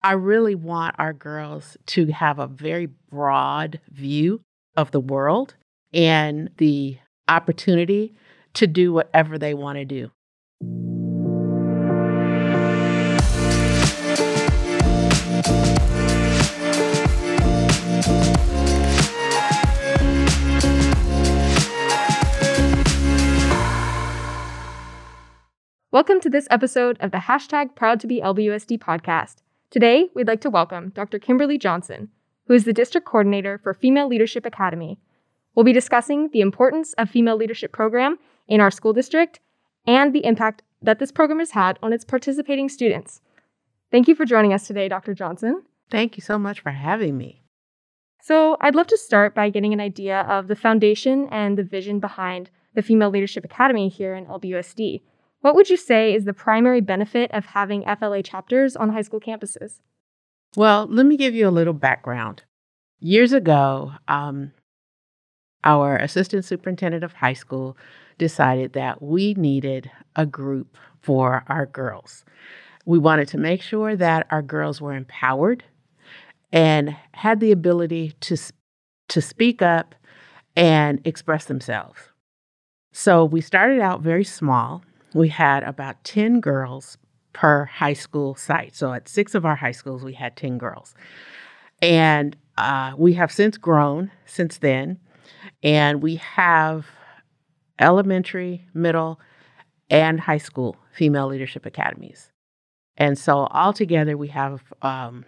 I really want our girls to have a very broad view of the world and the opportunity to do whatever they want to do. Welcome to this episode of the hashtag Proud to be LBUSD podcast. Today, we'd like to welcome Dr. Kimberly Johnson, who is the District Coordinator for Female Leadership Academy. We'll be discussing the importance of female leadership program in our school district and the impact that this program has had on its participating students. Thank you for joining us today, Dr. Johnson. Thank you so much for having me. So, I'd love to start by getting an idea of the foundation and the vision behind the Female Leadership Academy here in LBUSD. What would you say is the primary benefit of having FLA chapters on high school campuses? Well, let me give you a little background. Years ago, um, our assistant superintendent of high school decided that we needed a group for our girls. We wanted to make sure that our girls were empowered and had the ability to, to speak up and express themselves. So we started out very small we had about 10 girls per high school site. So at six of our high schools, we had 10 girls. And uh, we have since grown since then. And we have elementary, middle, and high school female leadership academies. And so altogether, we have um,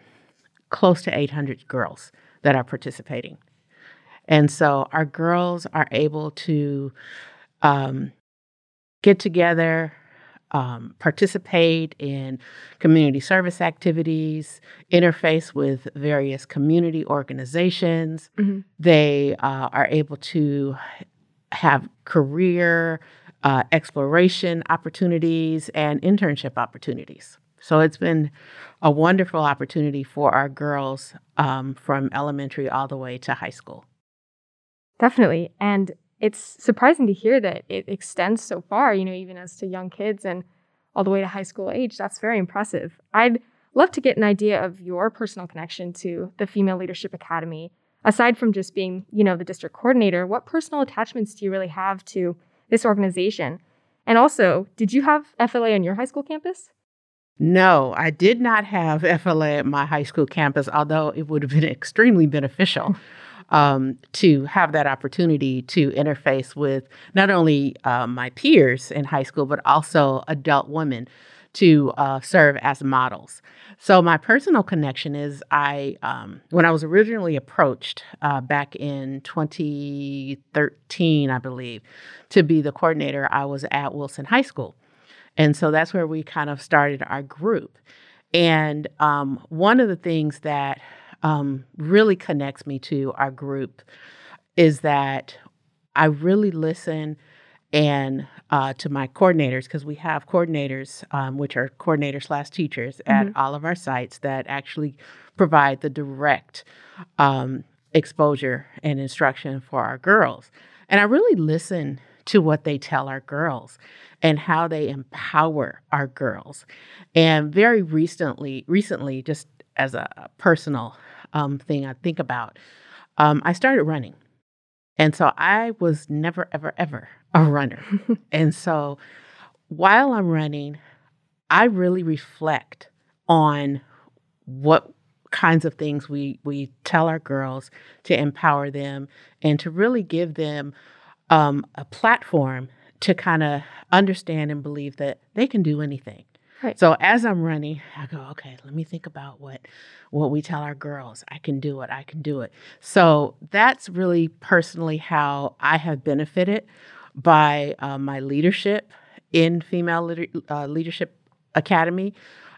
close to 800 girls that are participating. And so our girls are able to um, get together, um, participate in community service activities, interface with various community organizations. Mm-hmm. They uh, are able to have career uh, exploration opportunities and internship opportunities. So it's been a wonderful opportunity for our girls um, from elementary all the way to high school. Definitely. And it's surprising to hear that it extends so far, you know, even as to young kids and all the way to high school age. That's very impressive. I'd love to get an idea of your personal connection to the Female Leadership Academy. Aside from just being, you know, the district coordinator, what personal attachments do you really have to this organization? And also, did you have FLA on your high school campus? No, I did not have FLA at my high school campus, although it would have been extremely beneficial. um, to have that opportunity to interface with not only uh, my peers in high school, but also adult women to uh, serve as models. So my personal connection is I, um, when I was originally approached uh, back in 2013, I believe, to be the coordinator, I was at Wilson High School. And so that's where we kind of started our group. And um, one of the things that um, really connects me to our group is that I really listen and uh, to my coordinators because we have coordinators, um, which are coordinators slash teachers at mm-hmm. all of our sites that actually provide the direct um, exposure and instruction for our girls. And I really listen to what they tell our girls and how they empower our girls. And very recently, recently, just as a personal um, thing I think about, um, I started running. And so I was never, ever, ever a runner. and so while I'm running, I really reflect on what kinds of things we we tell our girls to empower them and to really give them um, a platform to kind of understand and believe that they can do anything Right. So as I'm running, I go, okay, let me think about what what we tell our girls. I can do it. I can do it. So that's really personally how I have benefited by uh, my leadership in Female uh, Leadership Academy.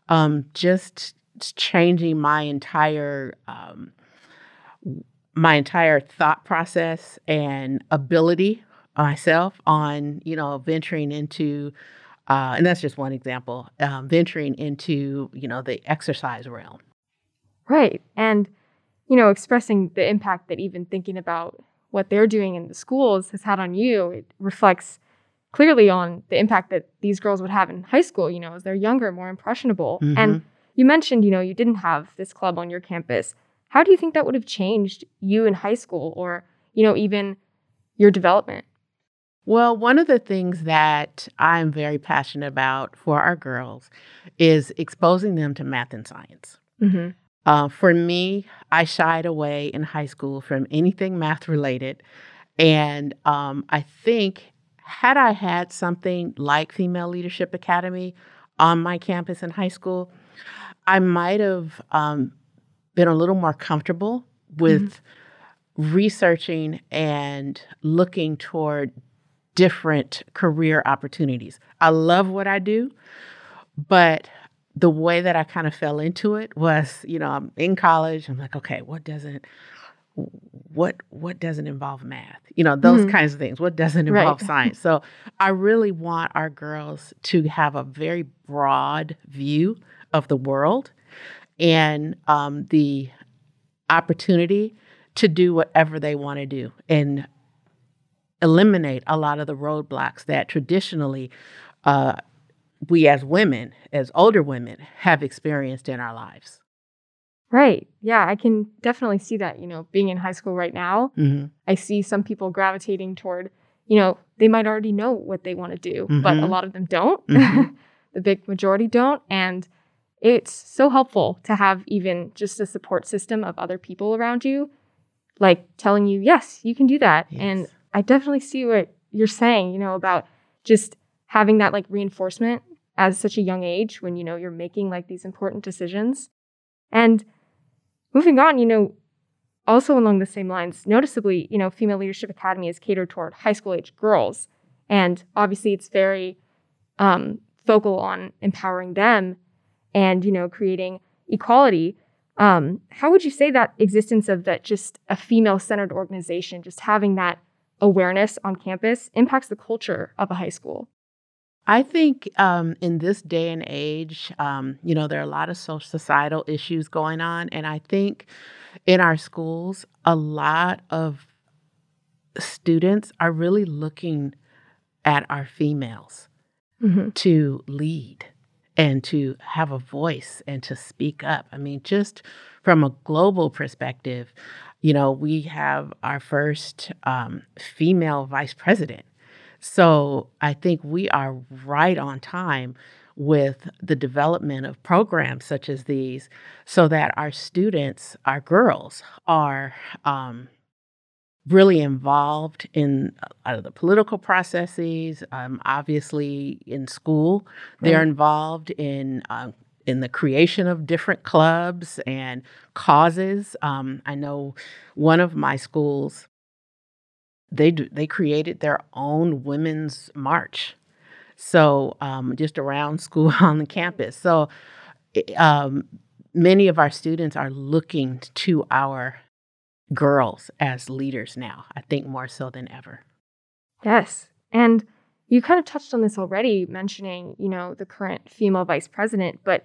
Um, just changing my entire um, my entire thought process and ability myself on you know venturing into uh, and that's just one example, um, venturing into, you know, the exercise realm. Right. And, you know, expressing the impact that even thinking about what they're doing in the schools has had on you, it reflects clearly on the impact that these girls would have in high school, you know, as they're younger, more impressionable. Mm-hmm. And you mentioned, you know, you didn't have this club on your campus. How do you think that would have changed you in high school or, you know, even your development? Well, one of the things that I'm very passionate about for our girls is exposing them to math and science. Mm-hmm. Uh, for me, I shied away in high school from anything math related. And um, I think, had I had something like Female Leadership Academy on my campus in high school, I might have um, been a little more comfortable with mm-hmm. researching and looking toward different career opportunities. I love what I do, but the way that I kind of fell into it was, you know, I'm in college. I'm like, okay, what doesn't what what doesn't involve math? You know, those mm-hmm. kinds of things. What doesn't involve right. science? So I really want our girls to have a very broad view of the world and um, the opportunity to do whatever they want to do and eliminate a lot of the roadblocks that traditionally uh, we as women, as older women, have experienced in our lives. Right. Yeah, I can definitely see that. You know, being in high school right now, mm-hmm. I see some people gravitating toward, you know, they might already know what they want to do, mm-hmm. but a mm-hmm. lot of them don't. Mm-hmm. the big majority don't. And it's so helpful to have even just a support system of other people around you, like telling you, yes, you can do that. Yes. And I definitely see what you're saying, you know, about just having that like reinforcement as such a young age when you know you're making like these important decisions. And moving on, you know, also along the same lines, noticeably, you know, Female Leadership Academy is catered toward high school age girls. And obviously it's very um, focal on empowering them and, you know, creating equality. Um, how would you say that existence of that just a female centered organization, just having that awareness on campus impacts the culture of a high school? I think um, in this day and age, um, you know, there are a lot of social societal issues going on. And I think in our schools, a lot of students are really looking at our females mm-hmm. to lead and to have a voice and to speak up. I mean, just from a global perspective, you know, we have our first um, female vice president. So I think we are right on time with the development of programs such as these so that our students, our girls, are um, really involved in uh, the political processes. Um, obviously, in school, right. they're involved in uh, in the creation of different clubs and causes. Um, I know one of my schools they do, they created their own women's march. So um, just around school on the campus. So um, many of our students are looking to our girls as leaders now. I think more so than ever. Yes, and you kind of touched on this already, mentioning you know the current female vice president. But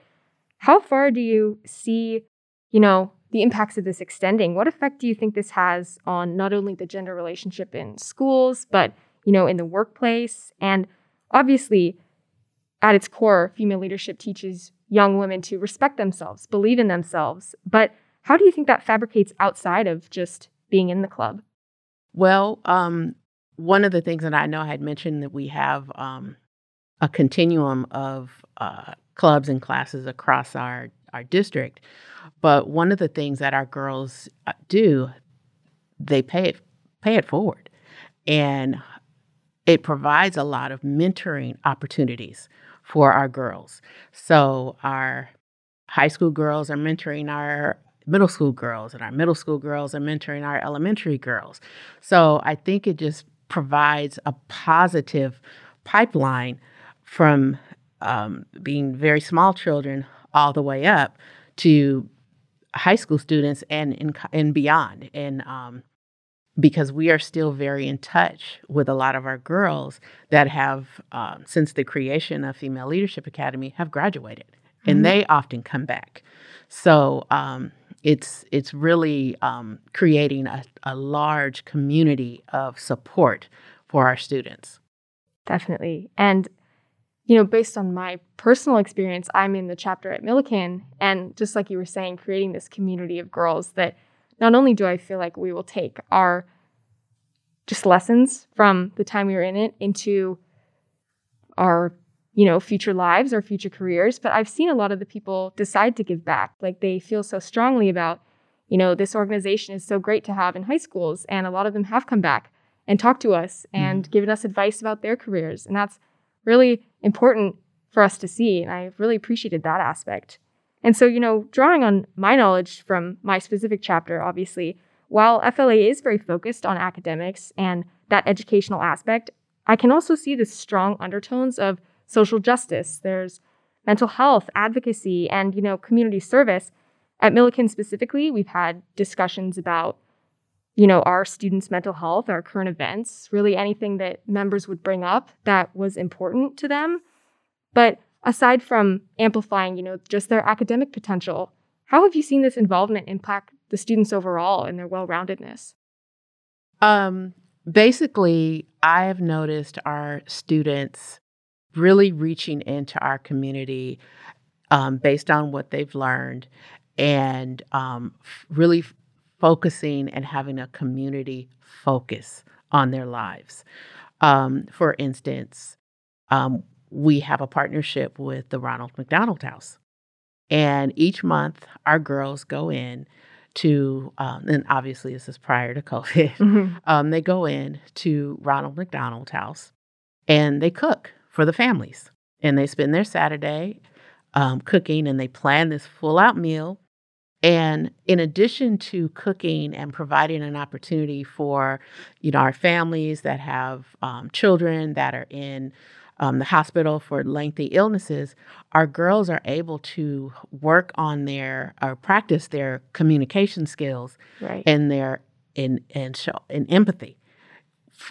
how far do you see, you know, the impacts of this extending. What effect do you think this has on not only the gender relationship in schools, but you know, in the workplace? And obviously, at its core, female leadership teaches young women to respect themselves, believe in themselves. But how do you think that fabricates outside of just being in the club? Well, um, one of the things that I know I had mentioned that we have um, a continuum of uh, clubs and classes across our our district. But one of the things that our girls uh, do, they pay it pay it forward, and it provides a lot of mentoring opportunities for our girls. So our high school girls are mentoring our middle school girls, and our middle school girls are mentoring our elementary girls. So I think it just provides a positive pipeline from um, being very small children all the way up to high school students and and, and beyond. And um, because we are still very in touch with a lot of our girls that have, um, since the creation of Female Leadership Academy, have graduated, mm-hmm. and they often come back. So um, it's it's really um, creating a, a large community of support for our students. Definitely, and you know, based on my personal experience, I'm in the chapter at Millikan. And just like you were saying, creating this community of girls that not only do I feel like we will take our just lessons from the time we were in it into our you know future lives or future careers but i've seen a lot of the people decide to give back like they feel so strongly about you know this organization is so great to have in high schools and a lot of them have come back and talked to us and mm-hmm. given us advice about their careers and that's really important for us to see and i really appreciated that aspect and so you know drawing on my knowledge from my specific chapter obviously while fla is very focused on academics and that educational aspect i can also see the strong undertones of social justice, there's mental health, advocacy, and you know, community service. At Millikan specifically, we've had discussions about you know, our students' mental health, our current events, really anything that members would bring up that was important to them. But aside from amplifying, you know, just their academic potential, how have you seen this involvement impact the students overall and their well-roundedness? Um, basically, I have noticed our students really reaching into our community um, based on what they've learned and um, really f- focusing and having a community focus on their lives. Um, for instance, um, we have a partnership with the Ronald McDonald House. And each month, our girls go in to, um, and obviously this is prior to COVID, mm-hmm. um, they go in to Ronald McDonald House and they cook for the families. And they spend their Saturday um, cooking and they plan this full out meal. And in addition to cooking and providing an opportunity for, you know, our families that have um, children that are in um, the hospital for lengthy illnesses, our girls are able to work on their or practice their communication skills right. and their in and show in empathy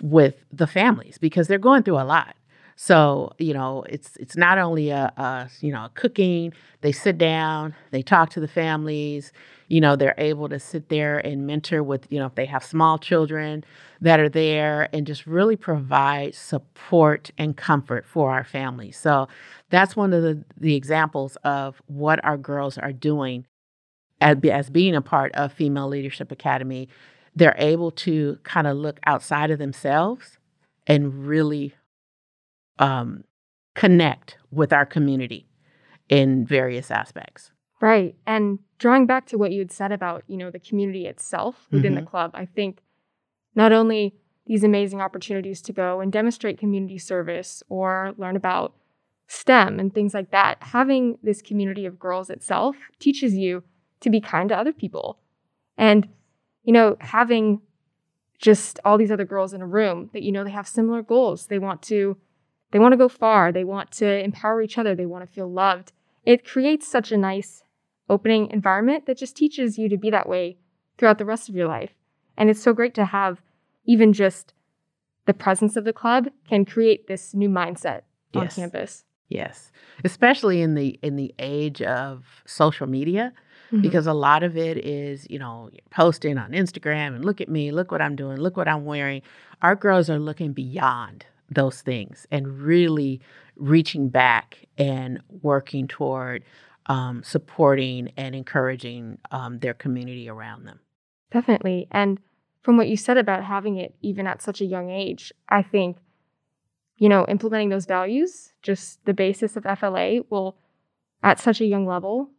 with the families because they're going through a lot. So you know, it's it's not only a, a you know cooking. They sit down, they talk to the families. You know, they're able to sit there and mentor with you know if they have small children that are there and just really provide support and comfort for our families. So that's one of the the examples of what our girls are doing as, as being a part of Female Leadership Academy. They're able to kind of look outside of themselves and really um, connect with our community in various aspects. Right. And drawing back to what you had said about, you know, the community itself within mm-hmm. the club, I think not only these amazing opportunities to go and demonstrate community service or learn about STEM and things like that, having this community of girls itself teaches you to be kind to other people. And, you know, having just all these other girls in a room that you know they have similar goals. They want to they want to go far. They want to empower each other. They want to feel loved. It creates such a nice opening environment that just teaches you to be that way throughout the rest of your life. And it's so great to have even just the presence of the club can create this new mindset on yes. campus. Yes. Especially in the in the age of social media mm-hmm. because a lot of it is, you know, posting on Instagram and look at me, look what I'm doing, look what I'm wearing. Our girls are looking beyond those things and really reaching back and working toward um, supporting and encouraging um, their community around them. Definitely. And from what you said about having it even at such a young age, I think, you know, implementing those values, just the basis of FLA, will, at such a young level,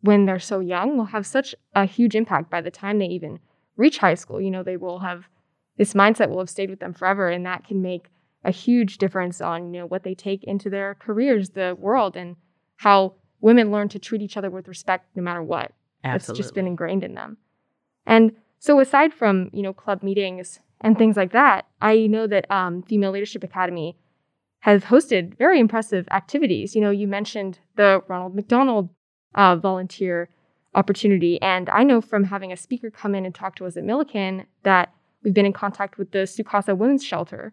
when they're so young, will have such a huge impact by the time they even reach high school. You know, they will have this mindset will have stayed with them forever, and that can make a huge difference on you know what they take into their careers, the world, and how women learn to treat each other with respect no matter what. Absolutely. It's just been ingrained in them. And so aside from you know club meetings and things like that, I know that um, Female Leadership Academy has hosted very impressive activities. You know, you mentioned the Ronald McDonald uh, volunteer opportunity, and I know from having a speaker come in and talk to us at Millikan that we've been in contact with the Su Casa Women's Shelter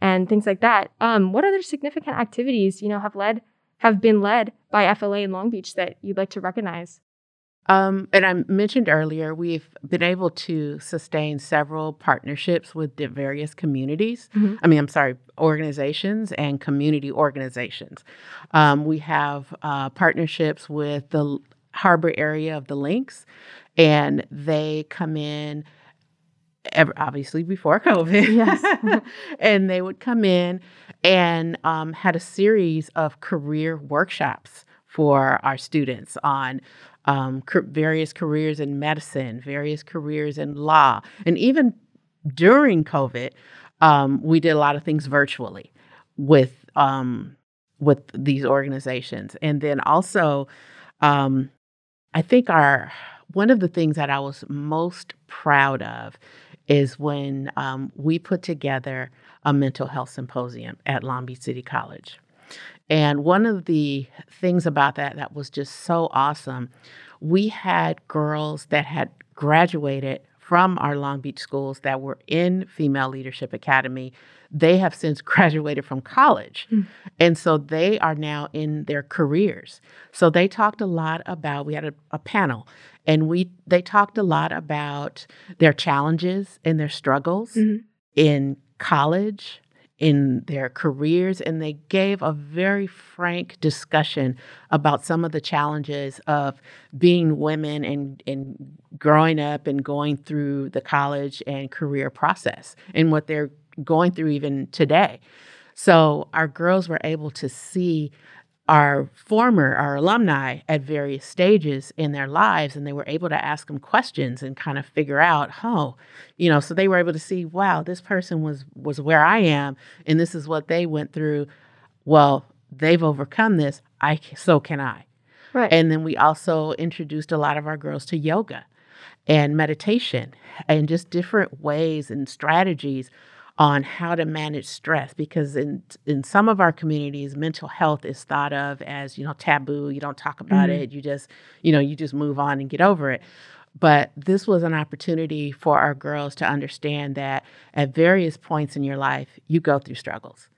and things like that. Um, what other significant activities, you know, have led have been led by FLA in Long Beach that you'd like to recognize? Um, and I mentioned earlier, we've been able to sustain several partnerships with the various communities. Mhm. I mean, I'm sorry, organizations and community organizations. Um, we have uh, partnerships with the harbor area of the Links, and they come in. Ev- Obviously, before COVID, Yes. and they would come in and um, had a series of career workshops for our students on um, various careers in medicine, various careers in law, and even during COVID, um, we did a lot of things virtually with um, with these organizations, and then also, um, I think our one of the things that I was most proud of is when um, we put together a mental health symposium at Long Beach City College. And one of the things about that that was just so awesome, we had girls that had graduated from our Long Beach schools that were in Female Leadership Academy. They have since graduated from college. Mm. And so they are now in their careers. So they talked a lot about, we had a, a panel and we they talked a lot about their challenges and their struggles Mhm. in college, in their careers, and they gave a very frank discussion about some of the challenges of being women and, and growing up and going through the college and career process and what they're going through even today. So our girls were able to see our former, our alumni at various stages in their lives, and they were able to ask them questions and kind of figure out, oh, you know, so they were able to see, wow, this person was was where I am, and this is what they went through. Well, they've overcome this. I so can I. Right. And then we also introduced a lot of our girls to yoga and meditation and just different ways and strategies on how to manage stress because in in some of our communities mental health is thought of as you know taboo you don't talk about Mhm. it you just you know you just move on and get over it but this was an opportunity for our girls to understand that at various points in your life you go through struggles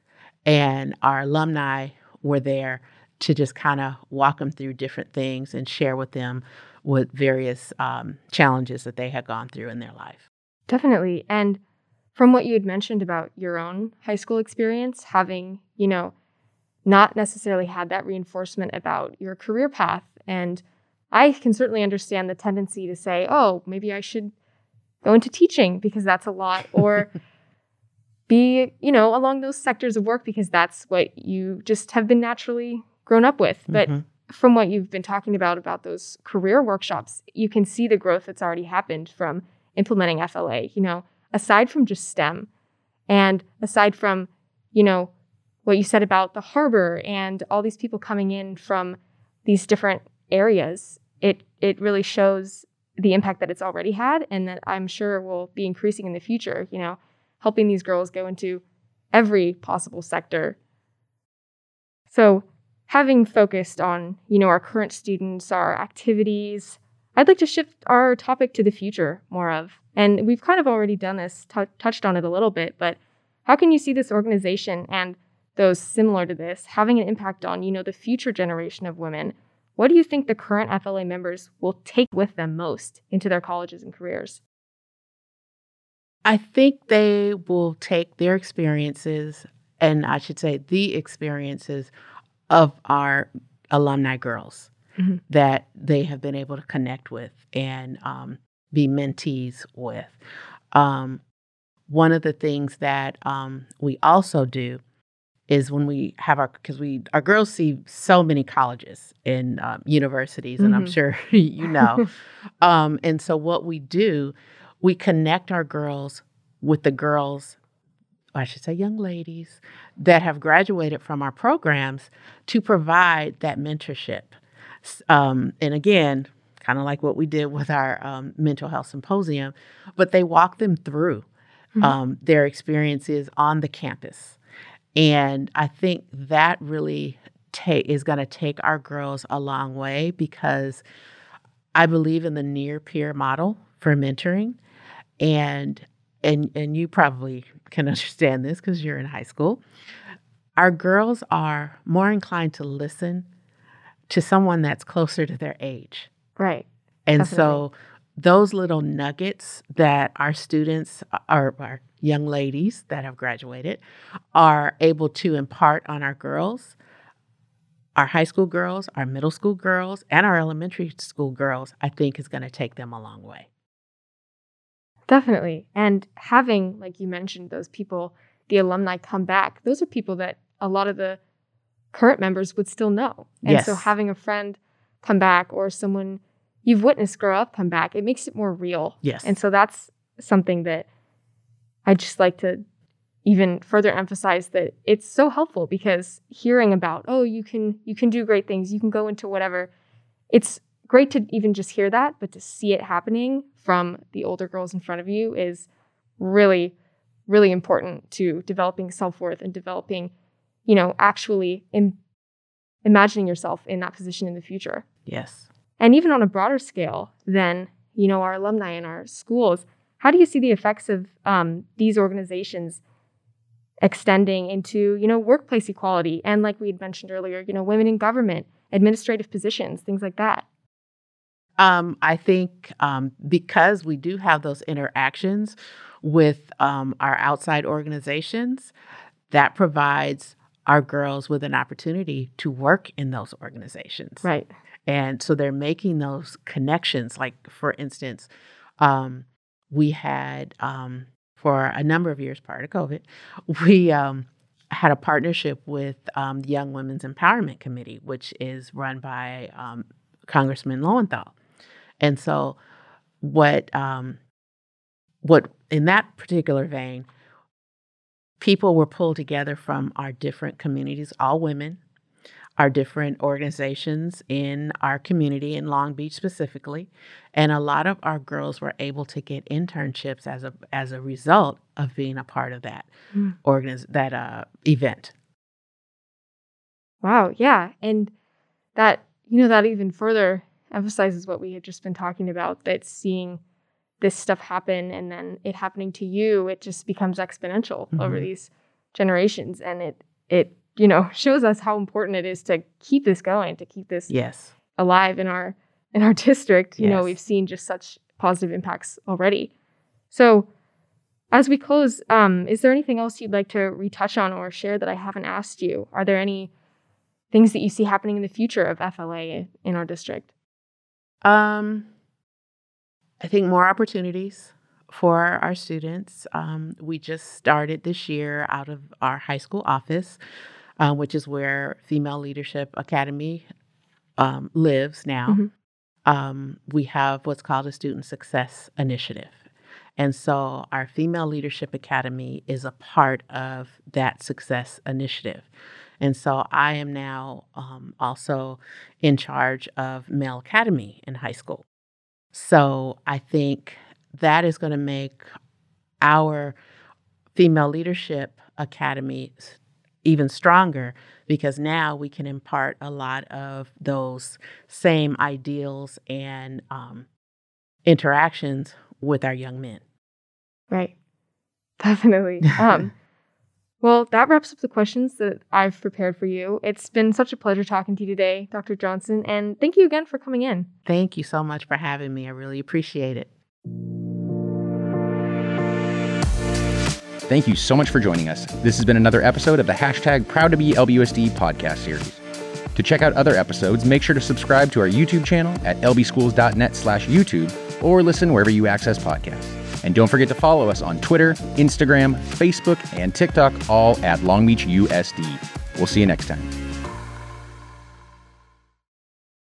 and our alumni were there to just kind of walk them through different things and share with them with various um, challenges that they had gone through in their life Definitely. And from what you had mentioned about your own high school experience, having, you know, not necessarily had that reinforcement about your career path. And I can certainly understand the tendency to say, oh, maybe I should go into teaching because that's a lot, or be, you know, along those sectors of work because that's what you just have been naturally grown up with. But Mhm. from what you've been talking about about those career workshops, you can see the growth that's already happened from implementing FLA. You know, aside from just STEM, and aside from, you know, what you said about the harbor and all these people coming in from these different areas, it it really shows the impact that it's already had, and that I'm sure will be increasing in the future. You know, helping these girls go into every possible sector. So having focused on you know our current students our activities i'd like to shift our topic to the future more of and we've kind of already done this tou touched on it a little bit but how can you see this organization and those similar to this having an impact on you know the future generation of women what do you think the current fla members will take with them most into their colleges and careers I think they will take their experiences, and I should say the experiences of our alumni girls Mhm. that they have been able to connect with and um, be mentees with. Um, one of the things that um, we also do is when we have our because we our girls see so many colleges and um, universities, and I'm Mhm. sure you know. Um, and so what we do, we connect our girls with the girls, I should say young ladies, that have graduated from our programs to provide that mentorship. Um, and again, kind of like what we did with our um, mental health symposium, but they walk them through Mhm. um, their experiences on the campus. And I think that really ta- is going to take our girls a long way because I believe in the near peer model for mentoring. And and and you probably can understand this because you're in high school. Our girls are more inclined to listen to someone that's closer to their age. Right And Definitely. so those little nuggets that our students our, our young ladies that have graduated are able to impart on our girls our high school girls our middle school girls and our elementary school girls i think is going to take them a long way Definitely. And having, like you mentioned, those people, the alumni come back, those are people that a lot of the current members would still know. And so having a friend come back or someone you've witnessed grow up come back, it makes it more real. yes And so that's something that I just like to even further emphasize that it's so helpful because hearing about, oh, you can you can do great things, you can go into whatever. It's great to even just hear that, but to see it happening from the older girls in front of you is really really important to developing self-worth and developing, you know, actually Im- imagining yourself in that position in the future yes. And even on a broader scale than you know our alumni and our schools how do you see the effects of um, these organizations extending into you know workplace equality and like we had mentioned earlier you know women in government administrative positions things like that? Um, I think um, because we do have those interactions with um, our outside organizations, that provides our girls with an opportunity to work in those organizations. right And so they're making those connections. Like, for instance, um, we had um, for a number of years prior to COVID, we um, had a partnership with um, the Young Women's Empowerment Committee, which is run by um, Congressman Lowenthal. And so, what um, what in that particular vein, people were pulled together from our different communities, all women, our different organizations in our community in Long Beach specifically, and a lot of our girls were able to get internships as a as a result of being a part of that Mm. organiz- that uh, event. wow yeah and that you know that even further emphasizes what we had just been talking about that seeing this stuff happen and then it happening to you it just becomes exponential over Mhm. these generations and it it you know shows us how important it is to keep this going to keep this Yes. alive in our in our district. You know we've seen just such positive impacts already. So as we close um, is there anything else you'd like to retouch on or share that i haven't asked you? Are there any things that you see happening in the future of fla in our district? Um, I think more opportunities for our students. Um, we just started this year out of our high school office, uh, which is where Female Leadership Academy um, lives now. Mhm. Um, we have what's called a Student Success Initiative. And so our Female Leadership Academy is a part of that success initiative. And so I am now um, also in charge of Male Academy in high school. So I think that is going to make our Female Leadership Academy even stronger because now we can impart a lot of those same ideals and um, interactions with our young men. right definitely um, well that wraps up the questions that i've prepared for you it's been such a pleasure talking to you today dr johnson and thank you again for coming in Thank you so much for having me. I really appreciate it. Thank you so much for joining us. This has been another episode of the hashtag Proud to Be LBUSD podcast series. To check out other episodes, make sure to subscribe to our YouTube channel at lbschools.net slash YouTube or listen wherever you access podcasts. And don't forget to follow us on Twitter, Instagram, Facebook, and TikTok, all at Long Beach USD. We'll see you next time.